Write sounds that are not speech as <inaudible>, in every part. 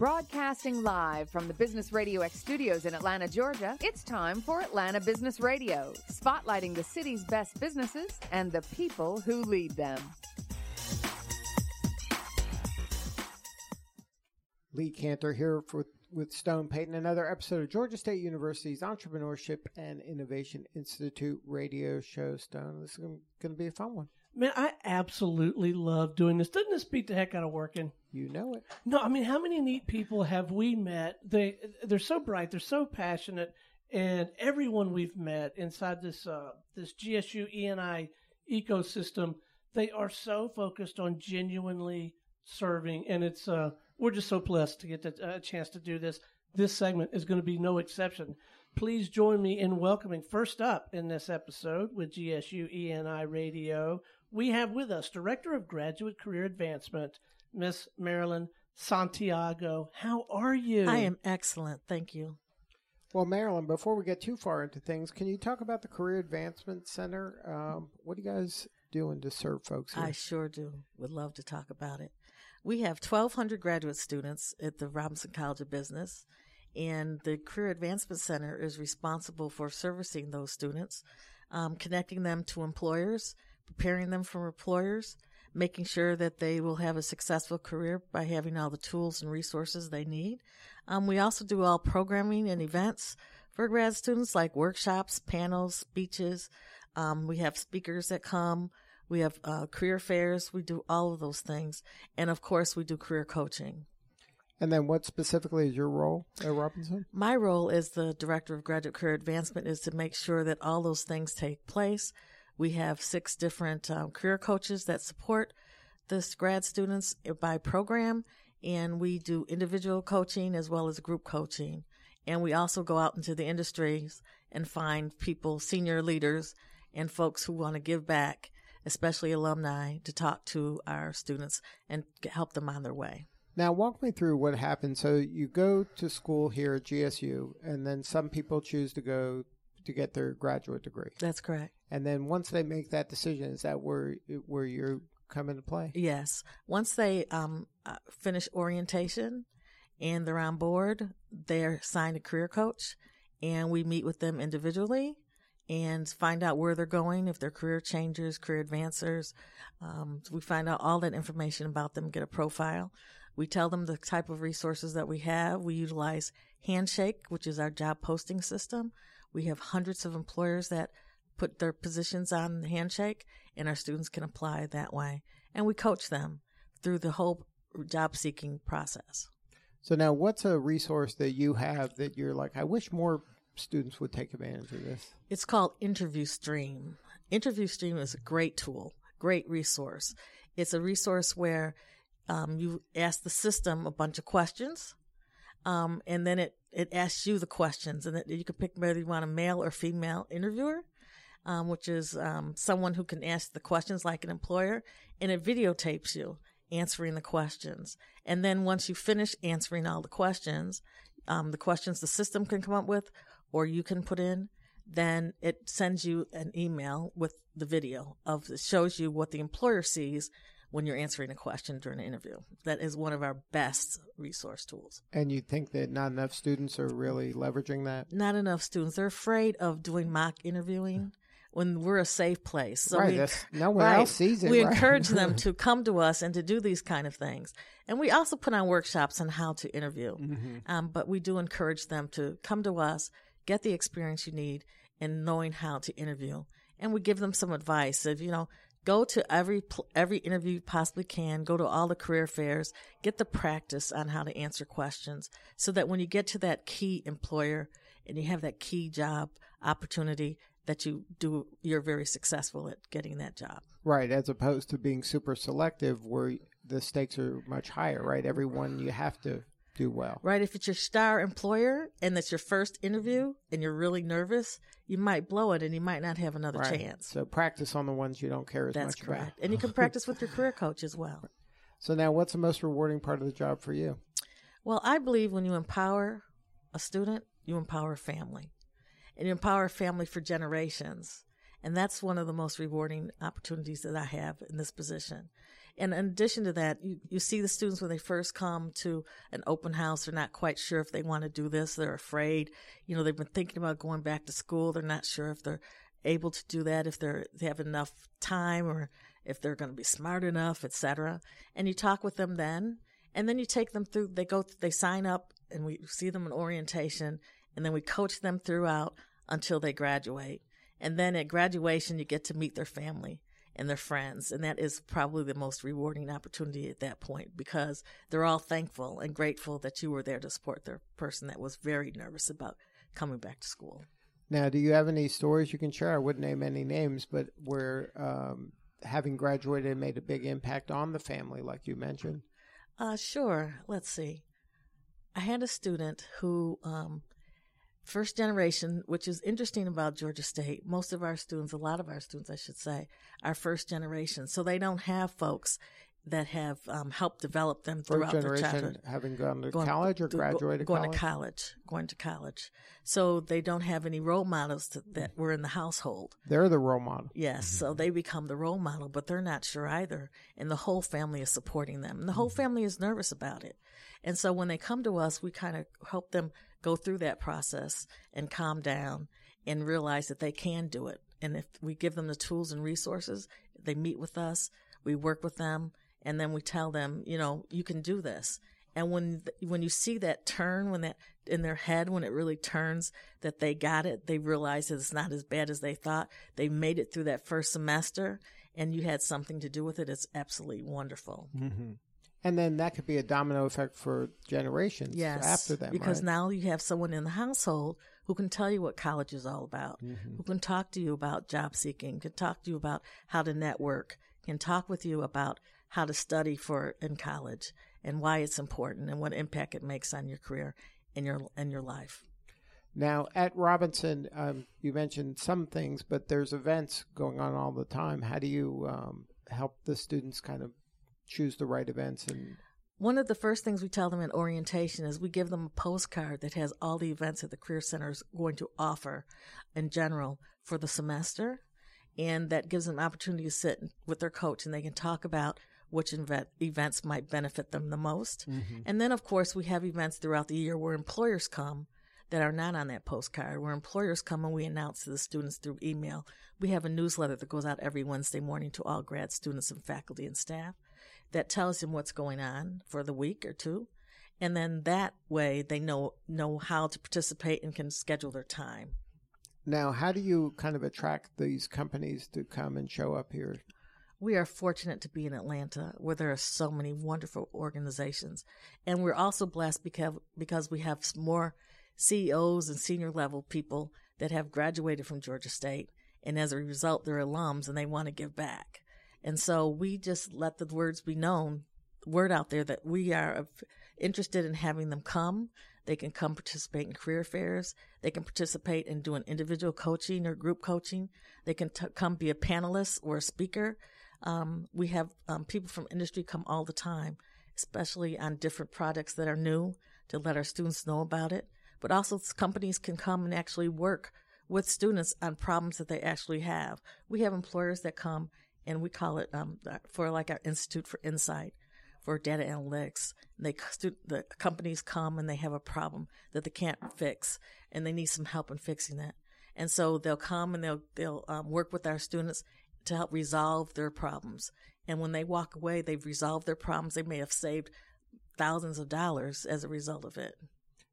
Broadcasting live from the Business Radio X studios in Atlanta, Georgia, it's time for Atlanta Business Radio, spotlighting the city's best businesses and the people who lead them. Lee Kantor here for, with Stone Payton, another episode of Georgia State University's Entrepreneurship and Innovation Institute radio show. Stone, this is going to be a fun one. Man, I absolutely love doing this. Doesn't this beat the heck out of working? You know it. No, I mean, how many neat people have we met? They they're so bright, they're so passionate, and everyone we've met inside this uh, this GSU ENI ecosystem, they are so focused on genuinely serving, and it's uh, we're just so blessed to get a chance to do this. This segment is going to be no exception. Please join me in welcoming first up in this episode with GSU ENI Radio we have with us Director of Graduate Career Advancement, Miss Marilyn Santiago. How are you? I am excellent. Thank you. Well, Marilyn, before we get too far into things, can you talk about the Career Advancement Center? Um, what are you guys doing to serve folks? Here? I sure do. Would love to talk about it. We have 1,200 graduate students at the Robinson College of Business, and the Career Advancement Center is responsible for servicing those students, um, connecting them to employers, preparing them for employers, making sure that they will have a successful career by having all the tools and resources they need. Um, we also do all programming and events for grad students like workshops, panels, speeches. Um, we have speakers that come. We have uh, career fairs. We do all of those things. And of course, we do career coaching. And then what specifically is your role at Robinson? My role as the Director of Graduate Career Advancement is to make sure that all those things take place. We have six different um, career coaches that support this grad students by program, and we do individual coaching as well as group coaching. And we also go out into the industries and find people, senior leaders, and folks who want to give back, especially alumni, to talk to our students and help them on their way. Now, walk me through what happened. So, you go to school here at GSU, and then some people choose to go to get their graduate degree. That's correct. And then once they make that decision, is that where where you come into play? Yes. Once they um, uh, finish orientation and they're on board, they're assigned a career coach, and we meet with them individually and find out where they're going, if they're career changers, career advancers. Um, we find out all that information about them, get a profile. We tell them the type of resources that we have. We utilize Handshake, which is our job posting system. We have hundreds of employers that put their positions on Handshake, and our students can apply that way. And we coach them through the whole job seeking process. So now, what's a resource that you have that you're like, I wish more students would take advantage of this? It's called Interview Stream. Interview Stream is a great tool, great resource. It's a resource where um, you ask the system a bunch of questions, um, and then it it asks you the questions, and it, you can pick whether you want a male or female interviewer, um, which is um, someone who can ask the questions like an employer, and it videotapes you answering the questions. And then once you finish answering all the questions, um, the questions the system can come up with, or you can put in, then it sends you an email with the video of it shows you what the employer sees when you're answering a question during an interview. That is one of our best resource tools. And you think that not enough students are really leveraging that? Not enough students. They're afraid of doing mock interviewing when we're a safe place. So right, we, no one right, else sees it. We right? encourage them <laughs> to come to us and to do these kind of things. And we also put on workshops on how to interview. Mm-hmm. Um, but we do encourage them to come to us, get the experience you need in knowing how to interview. And we give them some advice of, you know, Go to every every interview you possibly can. Go to all the career fairs. Get the practice on how to answer questions, so that when you get to that key employer and you have that key job opportunity, that you do you're very successful at getting that job. Right, as opposed to being super selective, where the stakes are much higher. Right, everyone you have to do well. Right. If it's your star employer and it's your first interview and you're really nervous, you might blow it and you might not have another right. chance. So practice on the ones you don't care as That's much correct. about. and you can practice with your career coach as well. <laughs> So now what's the most rewarding part of the job for you? Well, I believe when you empower a student, you empower a family. And empower a family for generations. And that's one of the most rewarding opportunities that I have in this position. And in addition to that, you, you see the students when they first come to an open house, they're not quite sure if they want to do this. They're afraid. You know, they've been thinking about going back to school. They're not sure if they're able to do that, if they're, they have enough time or if they're going to be smart enough, etc. And you talk with them then, and then you take them through, they go, they sign up and we see them in orientation and then we coach them throughout until they graduate. And then at graduation, you get to meet their family and their friends. And that is probably the most rewarding opportunity at that point because they're all thankful and grateful that you were there to support their person that was very nervous about coming back to school. Now, do you have any stories you can share? I wouldn't name any names, but where um, having graduated made a big impact on the family, like you mentioned? Uh, sure. Let's see. I had a student who um, first generation, which is interesting about Georgia State. Most of our students, a lot of our students, I should say, are first generation. So they don't have folks that have um, helped develop them throughout First their generation childhood. having gone to Going- college or go- graduated going college? to college, going to college. So they don't have any role models to, that were in the household. They're the role model. Yes, so they become the role model, but they're not sure either. And the whole family is supporting them. And the whole family is nervous about it. And so when they come to us, we kind of help them go through that process and calm down and realize that they can do it. And if we give them the tools and resources, they meet with us, we work with them, and then we tell them, you know, you can do this. And when when you see that turn, when that in their head, when it really turns that they got it, they realize that it's not as bad as they thought. They made it through that first semester, and you had something to do with it. It's absolutely wonderful. hmm And then that could be a domino effect for generations Yes, after them. because right? now you have someone in the household who can tell you what college is all about, Mm-hmm. who can talk to you about job seeking, can talk to you about how to network, can talk with you about how to study for in college and why it's important and what impact it makes on your career and your and your life. Now at Robinson, um, you mentioned some things, but there's events going on all the time. How do you um, help the students kind of choose the right events? And One of the first things we tell them in orientation is we give them a postcard that has all the events that the Career Center is going to offer in general for the semester. And that gives them an opportunity to sit with their coach and they can talk about which event, events might benefit them the most. Mm-hmm. And then, of course, we have events throughout the year where employers come that are not on that postcard, where employers come and we announce to the students through email. We have a newsletter that goes out every Wednesday morning to all grad students and faculty and staff that tells them what's going on for the week or two. And then that way they know know how to participate and can schedule their time. now, how do you kind of attract these companies to come and show up here? We are fortunate to be in Atlanta where there are so many wonderful organizations. And we're also blessed because, because we have more CEOs and senior level people that have graduated from Georgia State. And as a result, they're alums and they want to give back. And so we just let the words be known, word out there that we are interested in having them come. They can come participate in career fairs. They can participate in doing individual coaching or group coaching. They can t- come be a panelist or a speaker. Um, we have um, people from industry come all the time, especially on different products that are new to let our students know about it. But also, companies can come and actually work with students on problems that they actually have. We have employers that come, and we call it um, for like our Institute for Insight for data analytics. They the companies come and they have a problem that they can't fix, and they need some help in fixing that. And so they'll come and they'll they'll um, work with our students to help resolve their problems. And when they walk away, they've resolved their problems. They may have saved thousands of dollars as a result of it.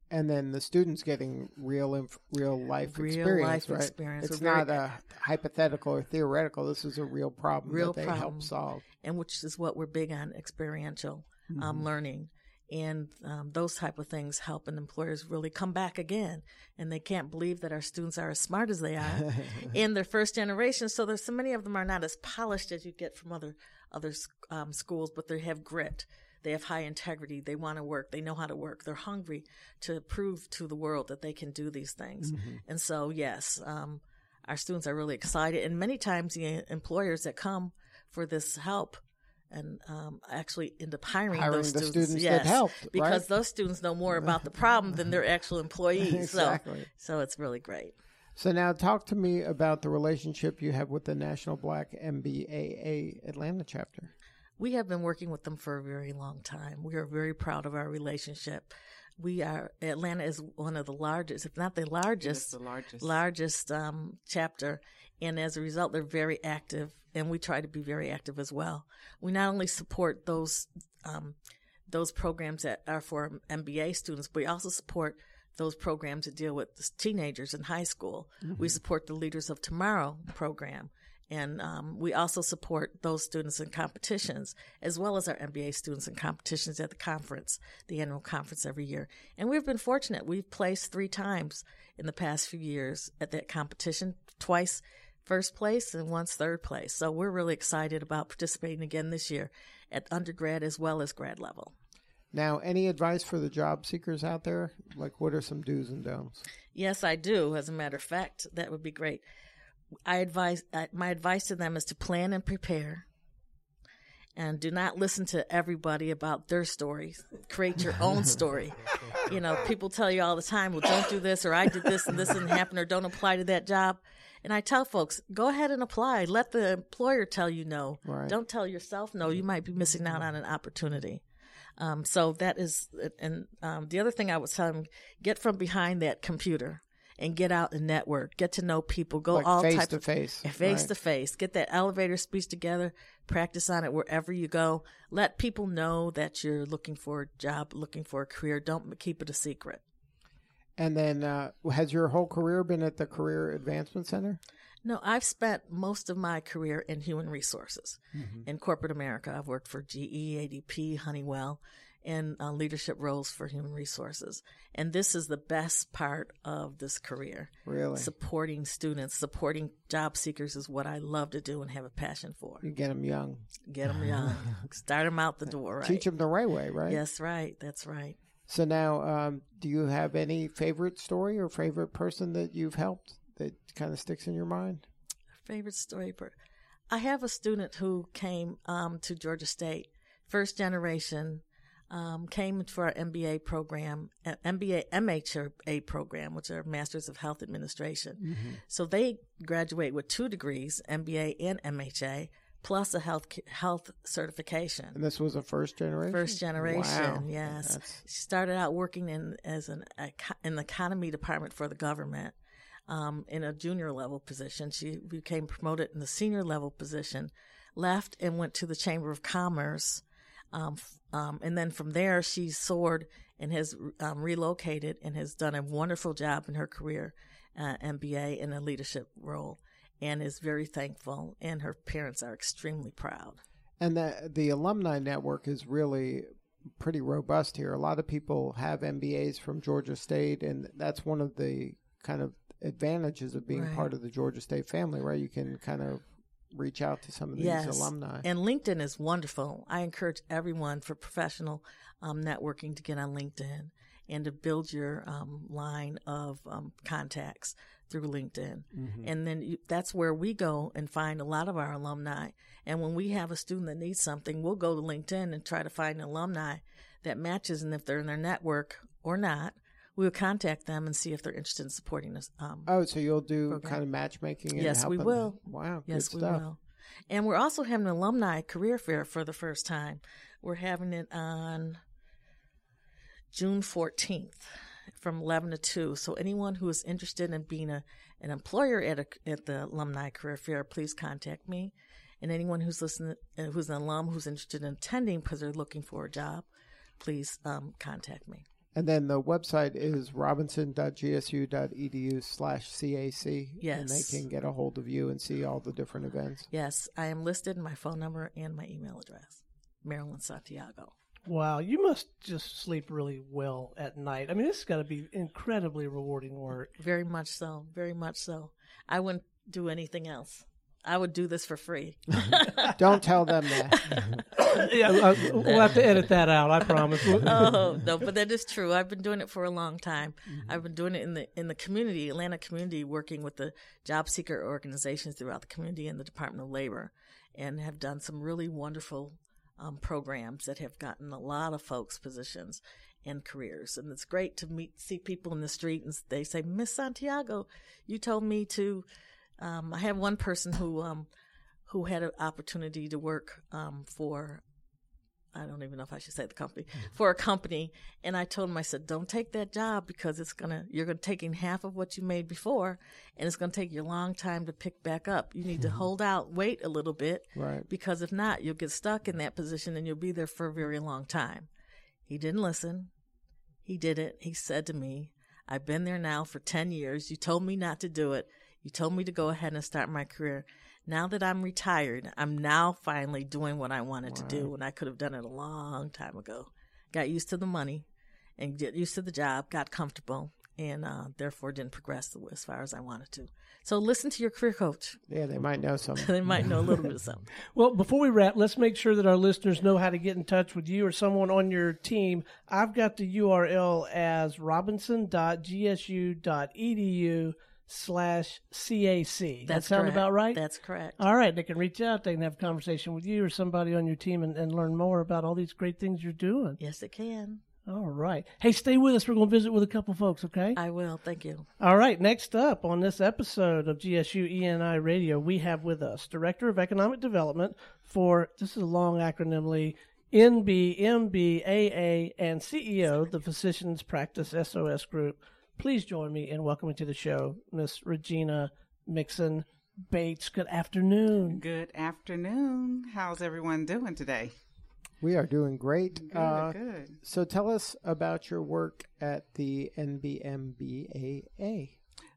And then the students getting real, inf- real life Real experience, life right? experience. It's We're very- not a hypothetical or theoretical. This is a real problem Real that they problem. help solve. and which is what we're big on experiential Mm-hmm. um, learning and um, those type of things help and employers really come back again and they can't believe that our students are as smart as they are <laughs> in their first generation so there's so many of them are not as polished as you get from other other um, schools but they have grit they have high integrity they want to work they know how to work they're hungry to prove to the world that they can do these things and so yes um, our students are really excited and many times the employers that come for this help and um, actually end up hiring, Hiring those the students, students yes, that helped, because right? those students know more about the problem than their actual employees. Exactly. So, so it's really great. So now, talk to me about the relationship you have with the National Black MBAA Atlanta chapter. We have been working with them for a very long time. We are very proud of our relationship. We are Atlanta is one of the largest, if not the largest, the largest. largest um, chapter, and as a result, they're very active, and we try to be very active as well. We not only support those um, those programs that are for MBA students, but we also support those programs that deal with teenagers in high school. We support the Leaders of Tomorrow program. And um, we also support those students in competitions, as well as our MBA students in competitions at the conference, the annual conference every year. And we've been fortunate. We've placed three times in the past few years at that competition, twice first place and once third place. So we're really excited about participating again this year at undergrad as well as grad level. Now, any advice for the job seekers out there? Like, what are some do's and don'ts? Yes, I do. As a matter of fact, that would be great. I advise uh, my advice to them is to plan and prepare, and do not listen to everybody about their stories. Create your own <laughs> story. You know, people tell you all the time, "Well, don't do this," or "I did this and this didn't happen," or "Don't apply to that job." And I tell folks, go ahead and apply. Let the employer tell you no. Right. Don't tell yourself no. You might be missing out on an opportunity. Um, so that is, and um, the other thing I was telling them, get from behind that computer and get out and network, get to know people, go Like all face types to of face, face right. to face, get that elevator speech together, practice on it wherever you go. Let people know that you're looking for a job, looking for a career. Don't keep it a secret. And then, uh, has your whole career been at the Career Advancement Center? No, I've spent most of my career in human resources in corporate America. I've worked for GE, ADP, Honeywell, in uh, leadership roles for human resources. And this is the best part of this career. Really? Supporting students, supporting job seekers is what I love to do and have a passion for. You get them young. Get them young, <laughs> start them out the door, right? Teach them the right way, right? Yes, right. That's right. So now, um, do you have any favorite story or favorite person that you've helped that kind of sticks in your mind? favorite story per I have a student who came um, to Georgia State, first generation, um, came for our MBA program, uh, MBA MHA program, which are Masters of Health Administration. So they graduate with two degrees, MBA and MHA, plus a health health certification. And this was a first generation. First generation, Wow. yes. That's- She started out working in as an in the economy department for the government, um, in a junior level position. She became promoted in the senior level position, left and went to the Chamber of Commerce, um, um, and then from there she soared and has um, relocated and has done a wonderful job in her career, uh, MBA in a leadership role, and is very thankful. And her parents are extremely proud. And the the alumni network is really pretty robust here. A lot of people have MBAs from Georgia State, and that's one of the kind of advantages of being Right. part of the Georgia State family, right? You can kind of reach out to some of these yes. alumni. And LinkedIn is wonderful. I encourage everyone for professional um, networking to get on LinkedIn and to build your um, line of um, contacts through LinkedIn. And then you, that's where we go and find a lot of our alumni. And when we have a student that needs something, we'll go to LinkedIn and try to find an alumni that matches. And if they're in their network or not, we'll contact them and see if they're interested in supporting us. Um, oh, so you'll do program. kind of matchmaking? And Yes, we will. Wow, Yes, good we will. And we're also having an alumni career fair for the first time. We're having it on June 14th from 11 to 2. So anyone who is interested in being a, an employer at, a, at the alumni career fair, please contact me. And anyone who's listening, uh, who's an alum who's interested in attending because they're looking for a job, please um, contact me. And then the website is robinson.gsu.edu slash CAC. And they can get a hold of you and see all the different events. Yes, I am listed, my phone number and my email address. Marilyn Santiago. Wow, you must just sleep really well at night. I mean, this has got to be incredibly rewarding work. Very much so. Very much so. I wouldn't do anything else. I would do this for free. <laughs> Don't tell them that. <laughs> yeah, uh, we'll have to edit that out. I promise. <laughs> oh no, but that is true. I've been doing it for a long time. I've been doing it in the in the community, Atlanta community, working with the job seeker organizations throughout the community and the Department of Labor, and have done some really wonderful um, programs that have gotten a lot of folks positions and careers. And it's great to meet see people in the street and they say, Miss Santiago, you told me to. Um, I have one person who um, who had an opportunity to work um, for I don't even know if I should say the company for a company, and I told him I said, "Don't take that job because it's gonna you're gonna taking half of what you made before, and it's gonna take you a long time to pick back up. You need to hold out, wait a little bit, Right. because if not, you'll get stuck in that position and you'll be there for a very long time." He didn't listen. He did it. He said to me, "I've been there now for ten years. You told me not to do it. You told me to go ahead and start my career." Now that I'm retired, I'm now finally doing what I wanted to do, and I could have done it a long time ago. Got used to the money and get used to the job, got comfortable, and uh, therefore didn't progress as far as I wanted to. So listen to your career coach. Yeah, they might know something. <laughs> they might know a little bit of <laughs> something. Well, before we wrap, let's make sure that our listeners know how to get in touch with you or someone on your team. I've got the URL as robinson.gsu.edu slash CAC. That sound correct. about right? That's correct. all right, they can reach out. They can have a conversation with you or somebody on your team and, and learn more about all these great things you're doing. yes, it can. All right. Hey, stay with us. We're going to visit with a couple folks, okay? I will. Thank you. All right, next up on this episode of GSU ENI Radio, we have with us Director of Economic Development for, this is a long acronym, Lee, NBMBAA, and CEO the Physicians Practice SOS Group. Please join me in welcoming to the show Miss Regina Mixon Bates. Good afternoon. Good afternoon. How's everyone doing today? We are doing great. Good, Uh, good. So tell us about your work at the NBMBAA.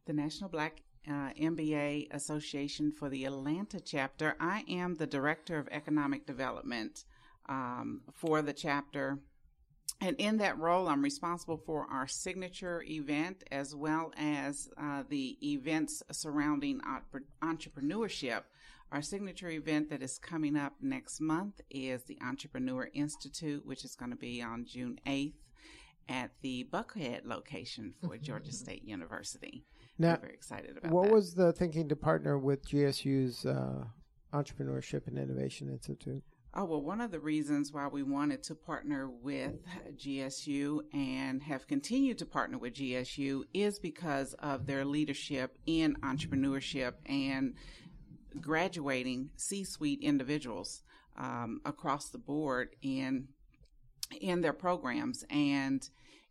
The National Black uh, MBA Association for the Atlanta chapter. I am the Director of Economic Development um, for the chapter. And in that role, I'm responsible for our signature event as well as uh, the events surrounding entrepreneurship. Our signature event that is coming up next month is the Entrepreneur Institute, which is going to be on June 8th at the Buckhead location for Georgia State University. Now, We're very excited about what that. was the thinking to partner with GSU's uh, Entrepreneurship and Innovation Institute? Oh, well, one of the reasons why we wanted to partner with GSU and have continued to partner with GSU is because of their leadership in entrepreneurship and graduating C suite individuals um, across the board in, in their programs. And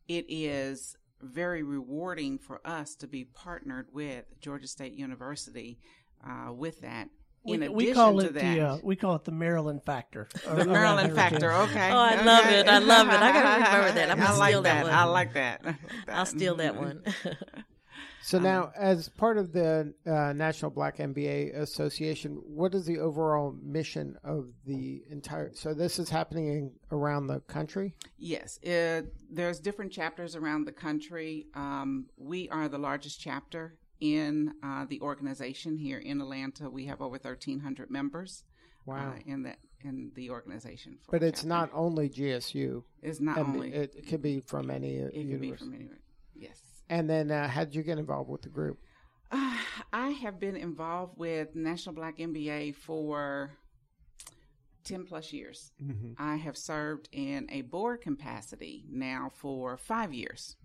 it is very rewarding for us to be partnered with Georgia State University uh, with that. In we, addition we call to it that, the uh, we call it the Marilyn factor. the Marilyn factor. Okay. Oh, I love it. I love it. I gotta <laughs> remember that. I'm gonna I like steal that that. one. I like that. I like I'll steal that Mhm. one. <laughs> So Um, now, as part of the uh, National Black MBA Association, what is the overall mission of the entire? So this is happening in, around the country. Yes, uh, there's different chapters around the country. Um, we are the largest chapter in uh, the organization here in Atlanta. We have over 1,300 members. Wow. uh, in that in the organization. For But it's not only GSU. It's not MB only. it, it could be from any uh, it can be university. from anywhere. Yes. And then, uh, how did you get involved with the group? Uh, <sighs> I have been involved with National Black MBA for 10 plus years. Mm-hmm. I have served in a board capacity now for five years.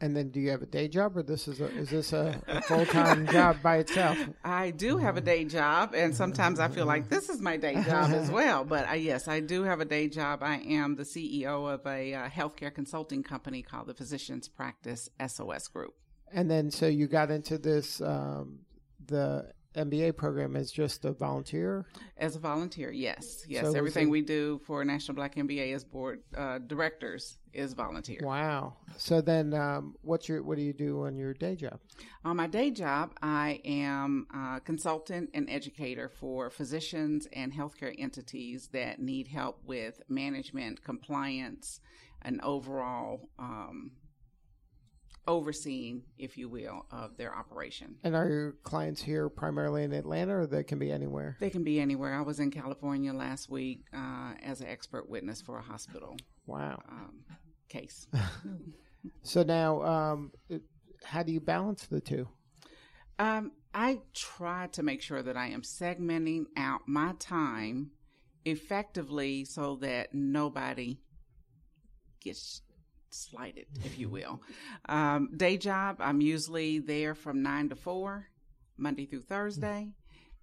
And then, do you have a day job, or this is a is this a, a full time job by itself? <laughs> I do have a day job, and sometimes I feel like this is my day job as <laughs> well. But I, yes, I do have a day job. I am the CEO of a uh, healthcare consulting company called the Physicians Practice SOS Group. And then, so you got into this um, the MBA program as just a volunteer. As a volunteer, yes, yes. So Everything we do for National Black MBA as board uh, directors is volunteer. Wow. So then, um, what's your what do you do on your day job? On my day job, I am a consultant and educator for physicians and healthcare entities that need help with management, compliance, and overall um, overseeing, if you will, of their operation. And are your clients here primarily in Atlanta, or they can be anywhere? They can be anywhere. I was in California last week uh, as an expert witness for a hospital Wow. um, case. <laughs> <laughs> So now, um, how do you balance the two? Um, I try to make sure that I am segmenting out my time effectively so that nobody gets slighted, if you will. Um, day job, I'm usually there from nine to four, Monday through Thursday.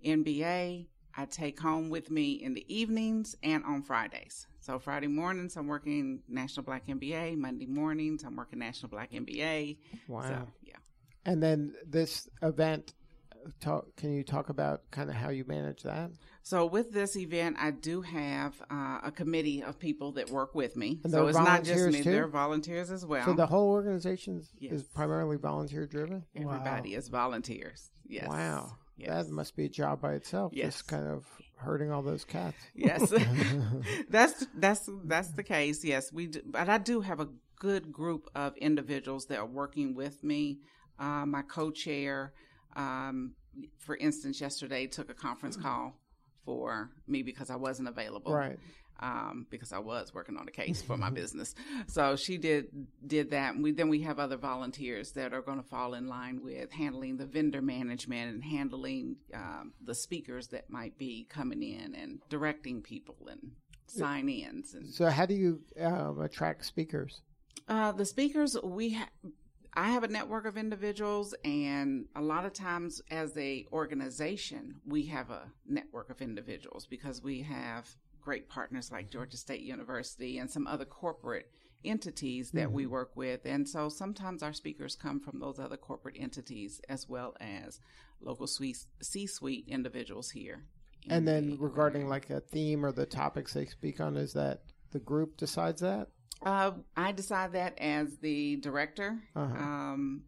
MBA, I take home with me in the evenings and on Fridays. So Friday mornings I'm working National Black MBA. Monday mornings I'm working National Black MBA. Wow. So, yeah. And then this event, talk, can you talk about kind of how you manage that? So with this event, I do have uh, a committee of people that work with me. And so it's not just me; too? they're volunteers as well. So the whole organization is- Yes. is primarily volunteer driven. Everybody is volunteers. Yes. Wow. Yes. That must be a job by itself. Yes. Just kind of herding all those cats. Yes, <laughs> <laughs> that's that's that's the case. Yes, we. Do, but I do have a good group of individuals that are working with me. Uh, my co-chair, um, for instance, yesterday took a conference <clears throat> call for me because I wasn't available. Right. Um, because I was working on a case for my business, so she did did that. And we then we have other volunteers that are going to fall in line with handling the vendor management and handling um, the speakers that might be coming in and directing people and sign ins and So how do you um, attract speakers? uh, the speakers we ha- I have a network of individuals, and a lot of times, as a organization, we have a network of individuals because we have great partners like mm-hmm. Georgia State University and some other corporate entities that we mm-hmm. work with, and so sometimes our speakers come from those other corporate entities as well as local C-suite individuals here. in And then the regarding like a theme or the topics they speak on, is that the group decides that? Uh, I decide that as the director. Uh-huh. Um,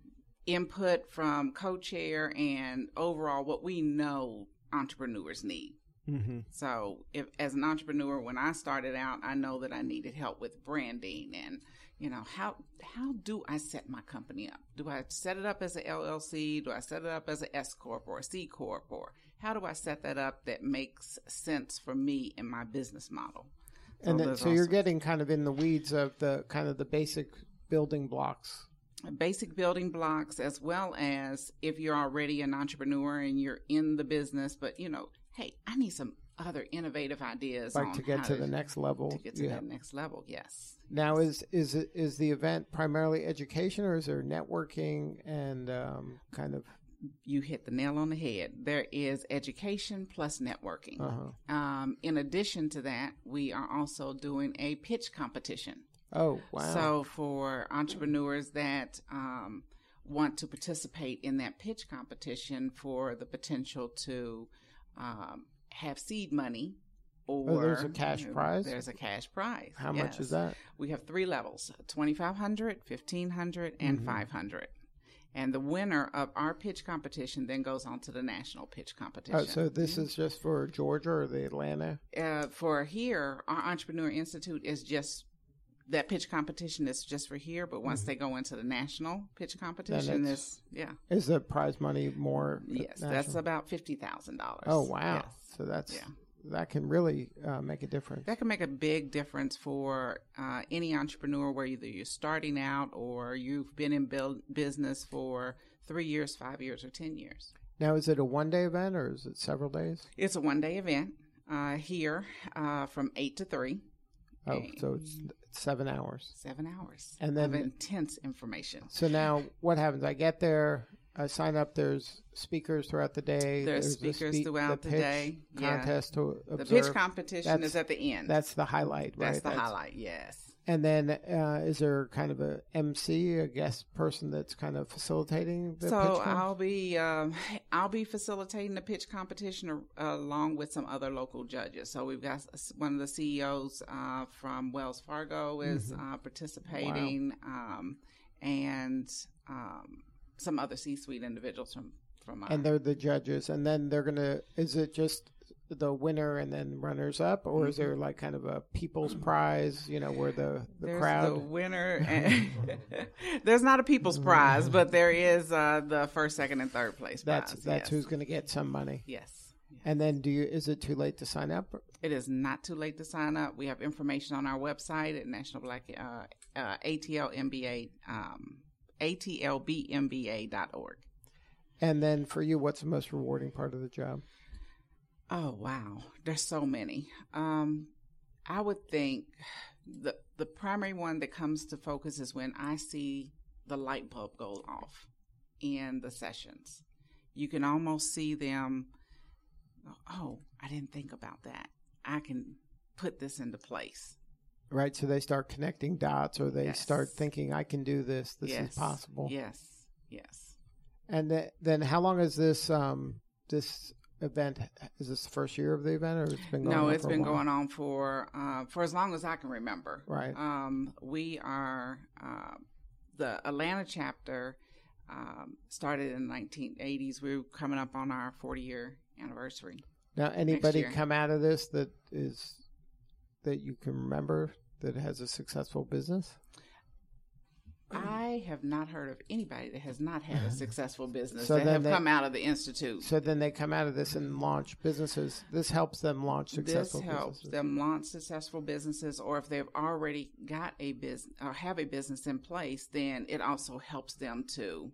input from co-chair and overall what we know entrepreneurs need. Mm-hmm. So, if as an entrepreneur, when I started out, I know that I needed help with branding and you know how how do I set my company up? Do I set it up as a LLC? Do I set it up as a S corp or a C corp? Or how do I set that up that makes sense for me in my business model? And then, so you're getting kind of in the weeds of the kind of the basic building blocks. basic building blocks as well as if you're already an entrepreneur and you're in the business but you know hey i need some other innovative ideas like to get to the next level. to get to Yeah. that next level yes Now, is is it is the event primarily education, or is there networking and um, kind of? You hit the nail on the head there is education plus networking Uh-huh. um, in addition to that we are also doing a pitch competition Oh, wow! So for entrepreneurs that um, want to participate in that pitch competition for the potential to um, have seed money, or Oh, there's a cash prize? There's a cash prize. How much is that? We have three levels: 2500 1500 and Mhm. 500 And the winner of our pitch competition then goes on to the national pitch competition. Oh, so this is just for Georgia or the Atlanta? uh, for here, our Entrepreneur Institute is just that pitch competition is just for here. But once they go into the national pitch competition, this yeah, Is the prize money more? yes, national? that's about fifty thousand dollars. Oh wow! So that's Yeah. That can really uh, make a difference. That can make a big difference for uh, any entrepreneur where either you're starting out or you've been in build business for three years, five years, or ten years. Now, is it a one day event or is it several days? It's a one day event uh, here uh, from eight to three. Oh, so it's seven hours. Seven hours And of then- intense information. So now, what happens? I get there. I sign up. There's speakers throughout the day. There's a speakers throughout the pitch day. Yeah. Contest to The pitch competition That's- is at the end. That's the highlight, right? That's the highlight. Yes. And then, uh, is there kind of a MC, a guest person that's kind of facilitating the so I'll be um, I'll be facilitating the pitch competition uh, along with some other local judges. So we've got one of the CEOs uh, from Wells Fargo is Mm-hmm. uh, participating, um, and um, some other C-suite individuals from from. Uh, and they're the judges, and then they're gonna. Is it just the winner and then runners up, or is there like kind of a people's prize? You know, where the the Mm-hmm. There's crowd. the winner. <laughs> And <laughs> there's not a people's prize, but there is uh, the first, second, and third place that's prize. that's yes. who's going to get some money. Yes. And then, do you? Is it too late to sign up? It is not too late to sign up. We have information on our website at National Black uh, uh, ATL MBA um, atlbmba.org. And then for you, what's the most rewarding part of the job? Oh wow, there's so many. Um, I would think the the primary one that comes to focus is when I see the light bulb go off in the sessions. You can almost see them oh, I didn't think about that. I can put this into place. Right. So they start connecting dots, or they Yes. start thinking, "I can do this. This yes. is possible." Yes. Yes. And th- then, how long is this um, this event? Is this the first year of the event, or it's been going? No, on it's been going on for uh, for as long as I can remember. Right. Um, we are uh, the Atlanta chapter um, started in the 1980s. We're coming up on our 40 year anniversary. Now, anybody come out of this that is that you can remember that has a successful business? I have not heard of anybody that has not had a <laughs> successful business So that have they- come out of the institute. So then they come out of this and launch businesses. This helps them launch successful this helps businesses. them launch successful businesses, or if they've already got a business or have a business in place, then it also helps them to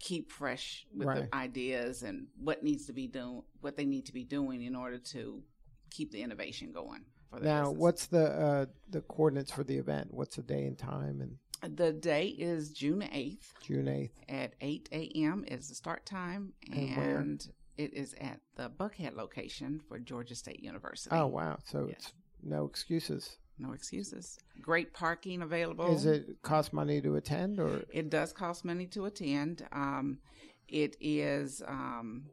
keep fresh with Right. the ideas and what needs to be done, what they need to be doing in order to keep the innovation going. For their Now, business. what's the uh, the coordinates for the event? What's the day and time? And the day is June eighth June eighth. at eight a.m. is the start time, And and it is at the Buckhead location for Georgia State University. Oh wow! So Yes. it's no excuses. No excuses. Great parking available. Is it cost money to attend or? It does cost money to attend. Um, it is. Um,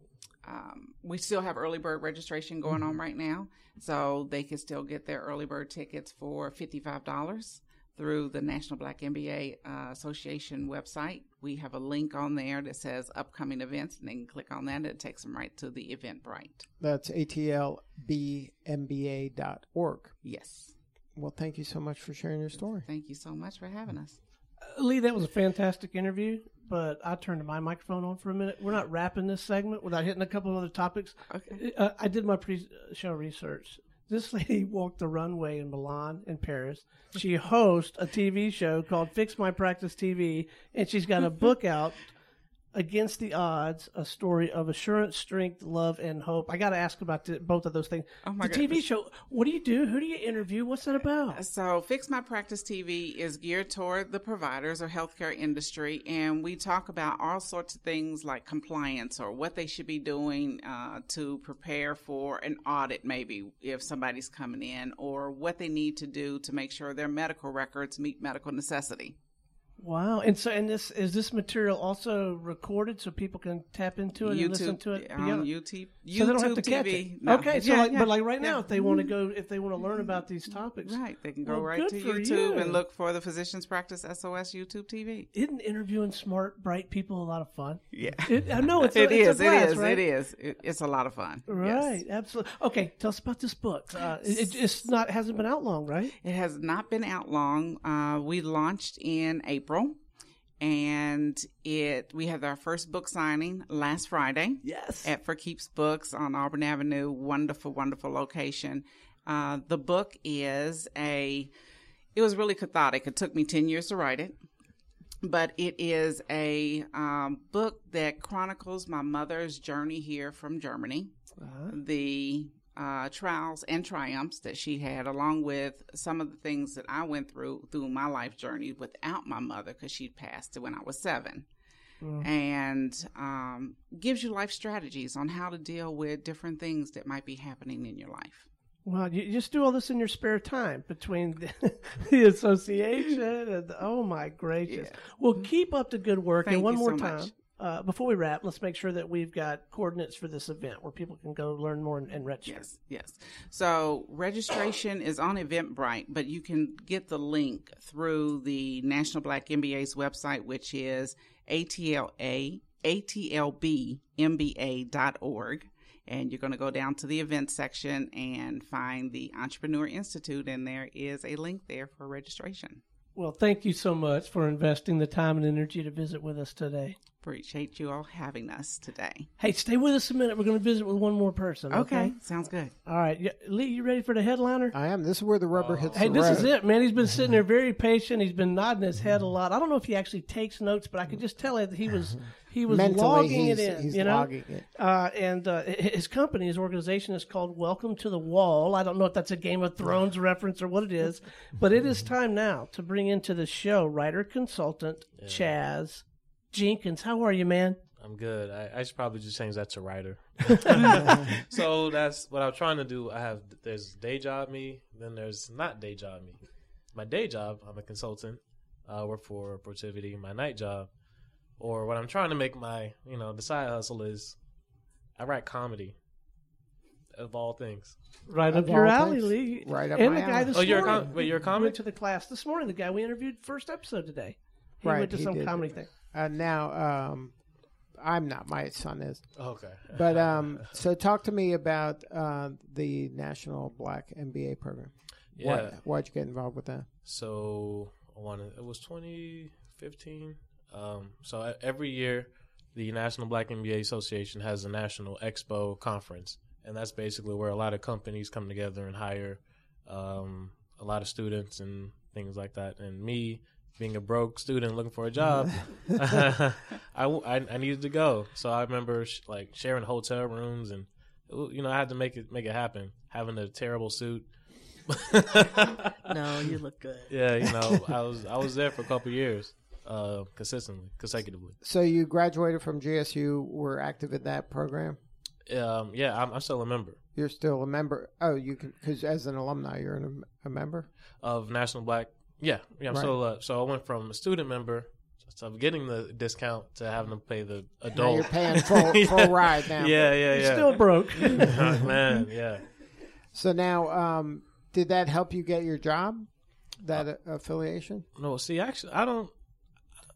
um, we still have early bird registration going on right now, so they can still get their early bird tickets for fifty five dollars through the National Black MBA uh, Association website. We have a link on there that says upcoming events, and they can click on that. and It takes them right to the Eventbrite. That's atlbmba.org. Yes. Well, thank you so much for sharing your story. Thank you so much for having us. Lee, that was a fantastic interview, but I turned my microphone on for a minute. We're not wrapping this segment without hitting a couple of other topics. Okay. Uh, I did my pre-show research. This <laughs> lady walked the runway in Milan and Paris. She hosts a TV show called Fix My Practice TV, and she's got a book out, Against the Odds, a story of assurance, strength, love, and hope. I got to ask about the, both of those things. Oh, my the TV show, what do you do? Who do you interview? What's that about? So, Fix My Practice TV is geared toward the providers or healthcare industry, and we talk about all sorts of things like compliance or what they should be doing uh, to prepare for an audit, maybe if somebody's coming in, or what they need to do to make sure their medical records meet medical necessity. Wow. And so, and this, is this material also recorded so people can tap into it and listen to it? on together? YouTube, YouTube so they don't have to TV. catch it. No. Okay, so Yeah, like, yeah, but like right now, if they want to go, if they want to learn about these topics, Right, they can go Well, right to YouTube you. and look for the Physicians Practice SOS YouTube TV. isn't interviewing smart, bright people a lot of fun? Yeah. It, I know it's a, It it's is. blast, it is. right? It is. It, it's a lot of fun. Yes. Right, absolutely. Okay, tell us about this book. Uh, it, it's not hasn't been out long, right? It has not been out long. Uh, we launched in April, and it we had our first book signing last Friday Yes. at For Keeps Books on Auburn Avenue. Wonderful, wonderful location. Uh, the book is a. It was really cathartic. It took me ten years to write it, but it is a um, book that chronicles my mother's journey here from Germany Uh-huh. the uh, trials and triumphs that she had, along with some of the things that I went through through my life journey without my mother, because she passed when I was seven, and um, gives you life strategies on how to deal with different things that might be happening in your life. Wow, you just do all this in your spare time between the, <laughs> the association and the, oh my gracious. Yeah. Well, keep up the good work. Thank and one more time, much. Uh, before we wrap, let's make sure that we've got coordinates for this event where people can go learn more and, and register. Yes, yes. So registration is on Eventbrite, but you can get the link through the National Black MBA's website, which is ATLA, ATLBMBA.org. And you're going to go down to the event section and find the Entrepreneur Institute, and there is a link there for registration. Well, thank you so much for investing the time and energy to visit with us today. Appreciate you all having us today. Hey, stay with us a minute. We're going to visit with one more person. Okay. sounds good. All right. Yeah, Lee, you ready for the headliner? I am. This is where the rubber hits Hey, the this road. is it, man. He's been sitting there very patient. He's been nodding his head a lot. I don't know if he actually takes notes, but I could just tell that he was <laughs> he was Mentally, logging he's, it in. he's you know, logging it. Uh, and uh, his company, his organization is called Welcome to the Wall. I don't know if that's a Game of Thrones <laughs> reference or what it is, but it is time now to bring into the show writer consultant Chaz Jenkins. How are you, man? I'm good. I, I should probably just change that to writer. <laughs> <laughs> so that's what I'm trying to do. I have there's day job me, then there's not day job me. My day job, I'm a consultant. I work for Protiviti. My night job, or what I'm trying to make my you know the side hustle is, I write comedy. Of all things, Right Of up your alley, things, Lee. right up and my the guy alley. this Oh, you're a morning. com- wait, you're a comic? Went to the class this morning. The guy we interviewed first episode today. He Right, went to he some did. comedy thing. Uh, now, um, I'm not. My son is. okay. But <laughs> um, so talk to me about uh, the National Black MBA program. yeah. Why, why'd you get involved with that? So I wanted it was 2015. Um, so every year, the National Black MBA Association has a national expo conference, and that's basically where a lot of companies come together and hire um, a lot of students and things like that. And me, being a broke student looking for a job, <laughs> <laughs> I I needed to go. So I remember sh- like sharing hotel rooms, and you know I had to make it make it happen. Having a terrible suit. No, you look good. <laughs> Yeah, you know, I was I was there for a couple of years, uh, consistently, consecutively. So you graduated from GSU. Were active in that program. Um, yeah, I'm, I'm still a member You're still a member. Oh, you can because as an alumni, you're an, a member. of National Black. Yeah, yeah, I'm Right. still. Uh, so I went from a student member, so getting the discount to having to pay the Now adult. you're paying full <laughs> full ride now. Yeah, yeah, yeah. You're still broke. <laughs> man, yeah. So now, um, did that help you get your job? That uh, affiliation? No, see, actually, I don't.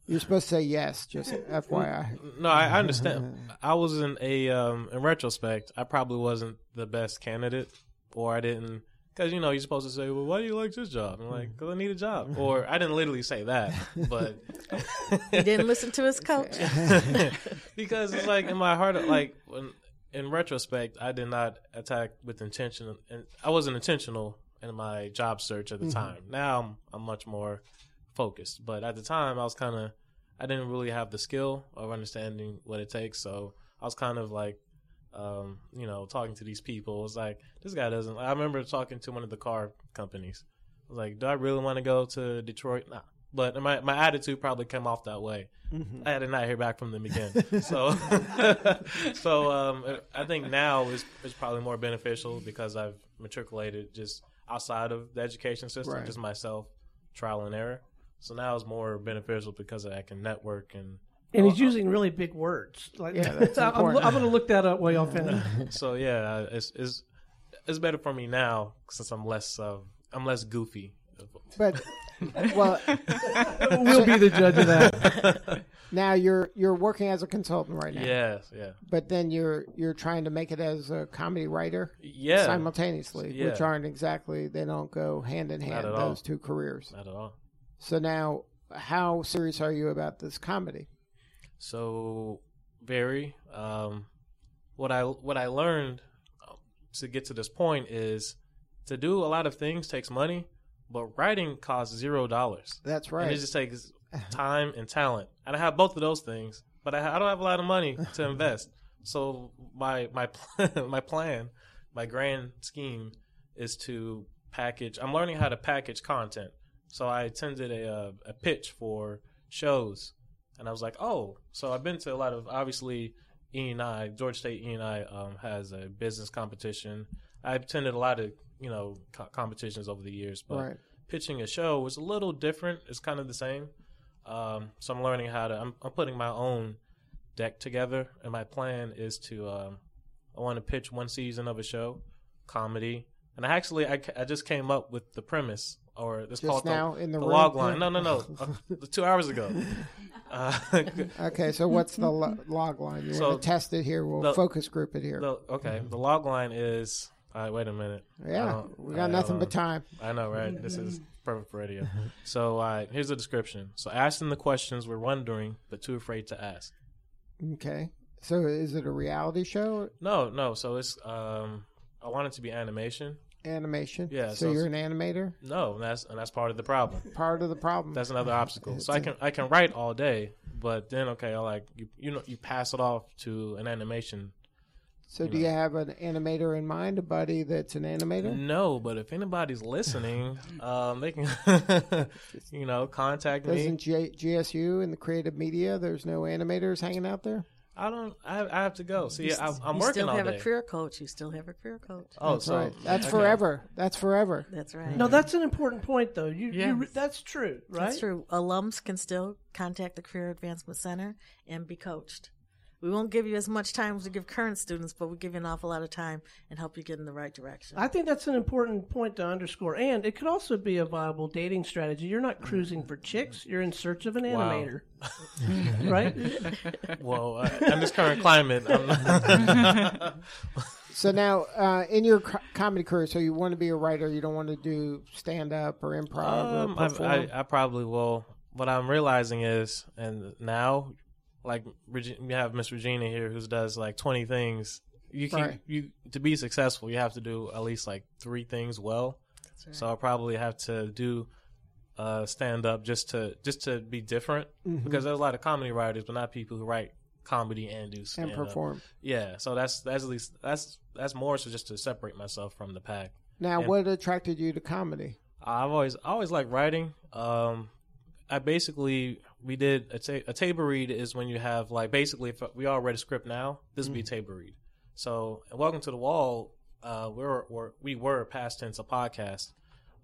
You're supposed to say yes. Just <laughs> FYI. No, I, I understand. I was in a um in retrospect, I probably wasn't the best candidate, or I didn't because you know you're supposed to say, well, why do you like this job? I'm like, because I need a job, or I didn't literally say that, <laughs> but He didn't listen to his coach. <laughs> because it's like in my heart, like when in retrospect, I did not attack with intention, and I wasn't intentional in my job search at the time. Now I'm, I'm much more focused, but at the time I was kind of I didn't really have the skill of understanding what it takes, so I was kind of like. Um, you know, talking to these people, it was like this guy doesn't. I remember talking to one of the car companies. I was like, "Do I really want to go to Detroit?" Nah, but my my attitude probably came off that way. I did not hear back from them again. <laughs> so, <laughs> so um, I think now is is probably more beneficial because I've matriculated just outside of the education system, Right. just myself, trial and error. So now it's more beneficial because I can network and And he's using really big words. Like, Yeah, <laughs> that's I'm. I'm going to look that up while y'all finish. <laughs> so yeah, it's it's it's better for me now since I'm less uh, I'm less goofy. But well, <laughs> we'll be the judge of that. now you're you're working as a consultant right now. Yes, yeah, But then you're you're trying to make it as a comedy writer yeah. simultaneously, Yeah. which aren't exactly they don't go hand in hand at all. those two careers. Not at all. So now, how serious are you about this comedy? So very. Um, what I what I learned uh, to get to this point is to do a lot of things takes money, but writing costs zero dollars. That's And right. it just takes <laughs> time and talent. And I have both of those things, but I, I don't have a lot of money to <laughs> invest. So my my <laughs> my plan, my grand scheme, is to package. I'm learning how to package content. So I attended a uh, a pitch for shows, and I was like, oh, so I've been to a lot of obviously E and I, Georgia State E and I um, has a business competition. I've attended a lot of you know co- competitions over the years, but right. pitching a show was a little different. It's kind of the same. Um, so I'm learning how to. I'm, I'm putting my own deck together, and my plan is to. Um, I want to pitch one season of a show, comedy, and I actually I, I just came up with the premise, or it's Just now the, in the, the log line. No, no, no, <laughs> uh, two hours ago. Uh, <laughs> Okay, so what's the lo- log line? You So, want to test it here? We'll the- focus group it here. the, okay, the log line is. Right, wait a minute. yeah, Uh, we got nothing but time. I know, right? This is perfect for radio. <laughs> So uh, here's the description. So asking the questions we're wondering but too afraid to ask. Okay, so is it a reality show? No, no. So it's um, I want it to be animation. Animation? Yeah, So, so you're an animator. No, and that's and that's part of the problem. Part of the problem. That's another obstacle. So I can I can write all day, but then okay, I like you you know you pass it off to an animation. So do you have an animator in mind? A buddy that's an animator? No, but if anybody's listening, <laughs> um, they can <laughs> you know contact me. Doesn't G- GSU in the creative media? There's no animators hanging out there. I don't. I, I have to go. See, I, I'm working on that. you working still all have day. a career coach. You still have a career coach. oh, That's so right. That's okay. forever. That's forever. That's right. No, that's an important point, though. You, you that's true, right? That's true. Alums can still contact the Career Advancement Center and be coached. We won't give you as much time as we give current students, but we give you an awful lot of time and help you get in the right direction. I think that's an important point to underscore, and it could also be a viable dating strategy. You're not cruising for chicks; you're in search of an Wow. animator, <laughs> right? Well, uh, in this current climate, I'm <laughs> So now, uh, in your co- comedy career, so you want to be a writer, you don't want to do stand up or improv um, or I, perform. I, I probably will. What I'm realizing is, and now, like we have Miss Regina here, who does like 20 things. You can Right. you to be successful, you have to do at least like three things well. So I'll probably have to do uh, stand up just to just to be different Mm-hmm. because there's a lot of comedy writers, but not people who write comedy and do and stand perform. Yeah, so that's that's at least that's that's more so just to separate myself from the pack. Now, And- what attracted you to comedy? I've always I always like writing. Um, I basically we did a, ta- a table read is when you have like basically if we all read a script now, this would be a table read. So welcome to the wall. Uh, we're, we're we were past tense a podcast.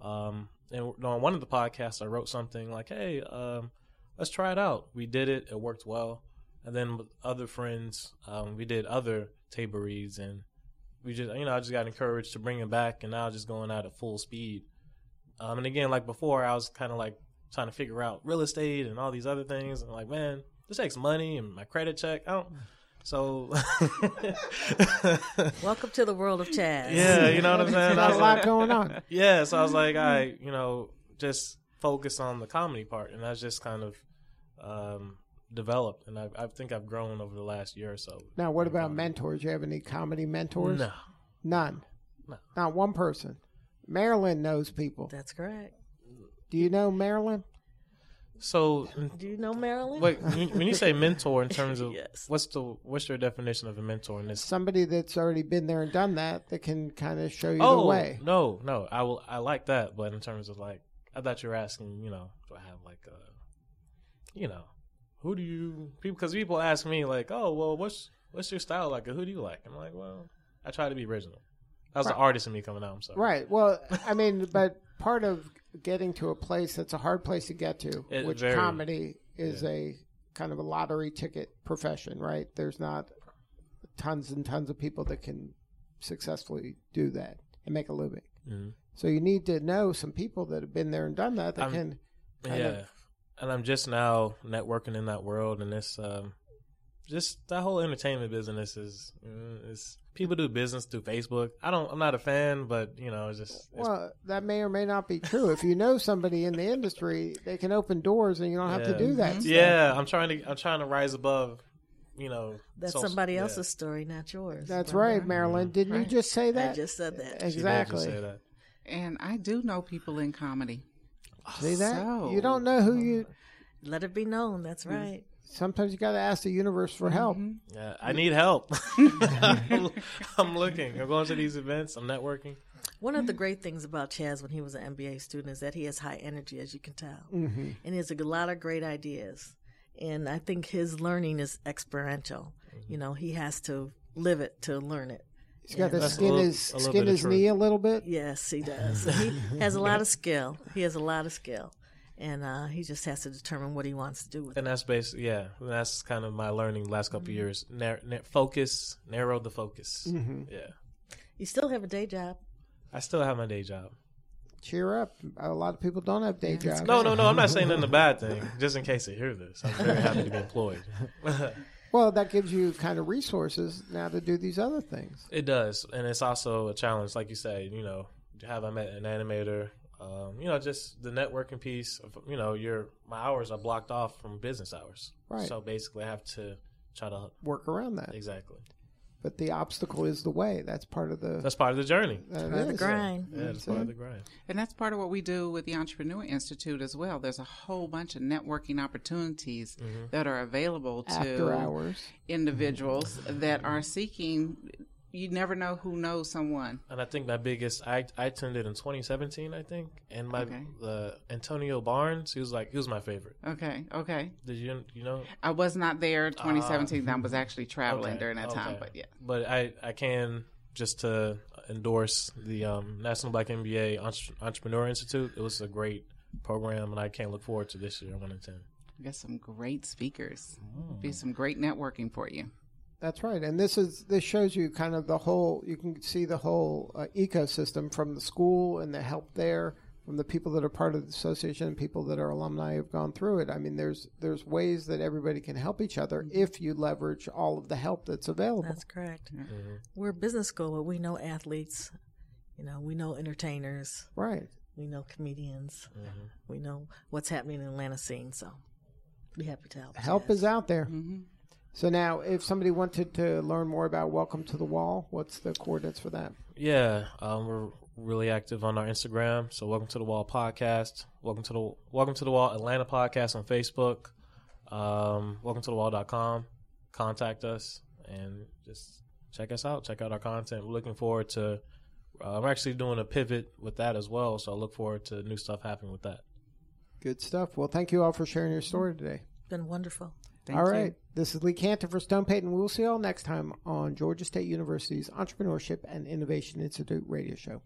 Um, and on one of the podcasts, I wrote something like, "Hey, um, let's try it out." We did it; it worked well. And then with other friends, um, we did other table reads, and we just you know I just got encouraged to bring it back, and now just going at full speed. Um, and again, like before, I was kind of like trying to figure out real estate and all these other things. And like, man, this takes money and my credit check. I don't. So, <laughs> Welcome to the world of Chaz. yeah, you know what I'm saying. I Got a lot like, going on. <laughs> yeah, so I was like, I, you know, just focus on the comedy part, and that's just kind of um, developed, and I, I think I've grown over the last year or so. Now, what about mentors? You have any comedy mentors? No, None. No. Not one person. Marilyn knows people. That's correct. Do you know Marilyn? so Do you know Marilyn? wait, when when you say mentor, in terms of <laughs> Yes. what's the what's your definition of a mentor in this Somebody that's already been there and done that that can kind of show you the Oh way. no, no, I will. I like that, but in terms of like, I thought you were asking. You know, do I have like a, you know, who do you people? Because people ask me like, oh, well, what's what's your style like? Who do you like? I'm like, well, I try to be original. That was the artist in me coming out. I'm sorry. Right. Well, <laughs> I mean, but part of getting to a place that's a hard place to get to, It- which very. comedy is a kind of a lottery ticket profession, right? There's not tons and tons of people that can successfully do that and make a living. Mhm. So you need to know some people that have been there and done that that I'm- can. yeah, of- and I'm just now networking in that world, and it's um, just that whole entertainment business is uh, is people do business through Facebook. I don't. I'm not a fan, but you know, it's just it's, Well, that may or may not be true. if you know somebody in the industry, they can open doors, and you don't have to do that. stuff. yeah. I'm trying to. I'm trying to rise above. You know, That's so- somebody yeah. else's story, not yours. That's Remember? right, Marilyn. Didn't you just say I that? just said that. She did just exactly. say that. And I do know people in comedy. See that? So- You don't know who you. Let it be known. That's Mm. right. Sometimes you got to ask the universe for help. Yeah, I need help. I'm, <laughs> I'm looking. I'm going to these events. I'm networking. One of the great things about Chaz when he was an MBA student is that he has high energy, as you can tell, Mm-hmm. and he has a lot of great ideas. And I think his learning is experiential. You know, he has to live it to learn it. He's got to skin little- his skin his knee a little bit. Yes, he does. he has a lot of skill. He has a lot of skill, and uh, he just has to determine what he wants to do with it. And that's basically, yeah, that's kind of my learning the last couple of years. Nar- nar- focus, narrow the focus. Yeah. You still have a day job. I still have my day job. Cheer up! A lot of people don't have day jobs. No, no, no. I'm not saying <laughs> nothing a bad thing. Just in case they hear this, I'm very happy to be employed. <laughs> Well, that gives you kind of resources now to do these other things. it does, and it's also a challenge, like you say. You know, have I met an animator? Um, you know, just the networking piece. Of, you know, your my hours are blocked off from business hours. Right. So basically, I have to try to Work around that, exactly. but the obstacle is the way. That's part of the. That's part of the journey. that Part of the grind. Yeah, that's part of the grind. And that's part of what we do with the Entrepreneur Institute as well. There's a whole bunch of networking opportunities that are available to hours. individuals that are seeking you never know who knows someone. And I think my biggest, I I attended in 2017, I think, and my Okay. uh, Antonio Barnes, he was like he was my favorite. Okay, okay. Did you you know? I was not there 2017. I was <laughs> actually traveling Okay, during that time, but yeah. But I I can just to endorse the um, National Black MBA Entre- Entrepreneur Institute. It was a great program, and I can't look forward to this year. I'm going to attend. We got some great speakers. Be some great networking for you. That's right, and this is this shows you kind of the whole. You can see the whole uh, ecosystem from the school and the help there, from the people that are part of the association, and people that are alumni who've gone through it. I mean, there's there's ways that everybody can help each other mm-hmm. if you leverage all of the help that's available. That's correct. Mm-hmm. We're a business school, but we know athletes. You know, we know entertainers. right. We know comedians. Mm-hmm. We know what's happening in the Atlanta scene. So, be happy to help. Help Yes. is out there. So now, if somebody wanted to learn more about Welcome to the Wall, what's the coordinates for that? Yeah, um, we're really active on our Instagram. So welcome to the Wall podcast. Welcome to the Welcome to the Wall Atlanta podcast on Facebook. Um, welcome to the wall.com. Contact us and just check us out. Check out our content. We're looking forward to. Uh, I'm actually doing a pivot with that as well, so I look forward to new stuff happening with that. Good stuff. Well, thank you all for sharing your story today. Been wonderful. Thank all you. right. This is Lee Kantor for Stone Payton. We'll see you all next time on Georgia State University's Entrepreneurship and Innovation Institute radio show.